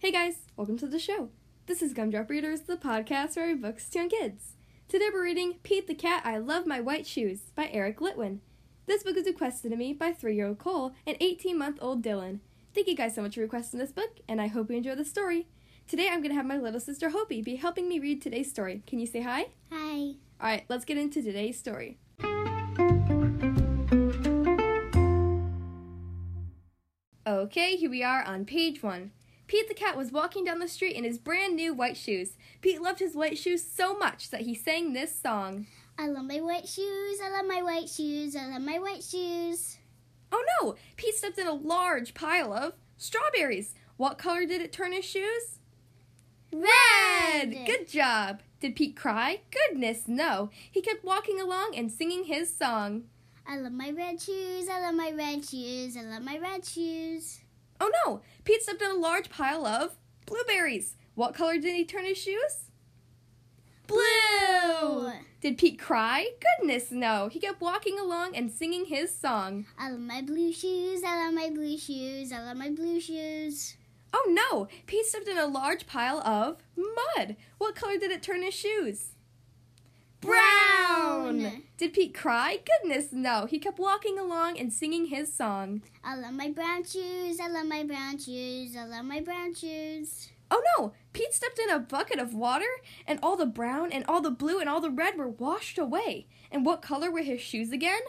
Hey guys, welcome to the show. This is Gumdrop Readers, the podcast for books to young kids. Today we're reading Pete the Cat I Love My White Shoes by Eric Litwin. This book was requested to me by three year old Cole and 18 month old Dylan. Thank you guys so much for requesting this book, and I hope you enjoy the story. Today I'm going to have my little sister Hopi be helping me read today's story. Can you say hi? Hi. Alright, let's get into today's story. Okay, here we are on page one. Pete the cat was walking down the street in his brand new white shoes. Pete loved his white shoes so much that he sang this song. I love my white shoes. I love my white shoes. I love my white shoes. Oh no! Pete stepped in a large pile of strawberries. What color did it turn his shoes? Red! Good job! Did Pete cry? Goodness, no. He kept walking along and singing his song. I love my red shoes. I love my red shoes. I love my red shoes. Oh no! Pete stepped in a large pile of blueberries. What color did he turn his shoes? Blue! Did Pete cry? Goodness, no. He kept walking along and singing his song. I love my blue shoes. I love my blue shoes. I love my blue shoes. Oh no! Pete stepped in a large pile of mud. What color did it turn his shoes? Brown! Did Pete cry? Goodness, no. He kept walking along and singing his song. I love my brown shoes. I love my brown shoes. I love my brown shoes. Oh no! Pete stepped in a bucket of water, and all the brown and all the blue and all the red were washed away. And what color were his shoes again?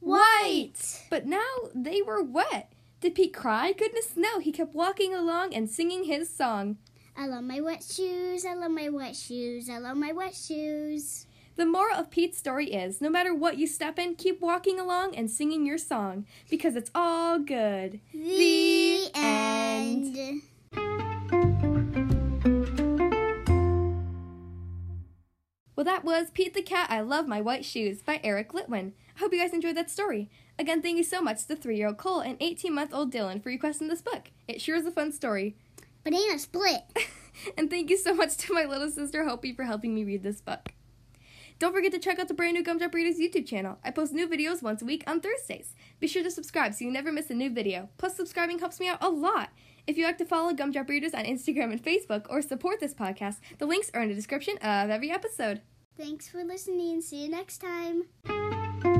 White! But now they were wet. Did Pete cry? Goodness, no. He kept walking along and singing his song. I love my wet shoes. I love my wet shoes. I love my wet shoes. The moral of Pete's story is no matter what you step in, keep walking along and singing your song because it's all good. The, end. Well, that was Pete the Cat I Love My White Shoes by Eric Litwin. I hope you guys enjoyed that story. Again, thank you so much to three year old Cole and 18 month old Dylan for requesting this book. It sure is a fun story. Banana split. and thank you so much to my little sister Hopi for helping me read this book. Don't forget to check out the brand new Gumdrop Readers YouTube channel. I post new videos once a week on Thursdays. Be sure to subscribe so you never miss a new video. Plus, subscribing helps me out a lot. If you like to follow Gumdrop Readers on Instagram and Facebook or support this podcast, the links are in the description of every episode. Thanks for listening. See you next time.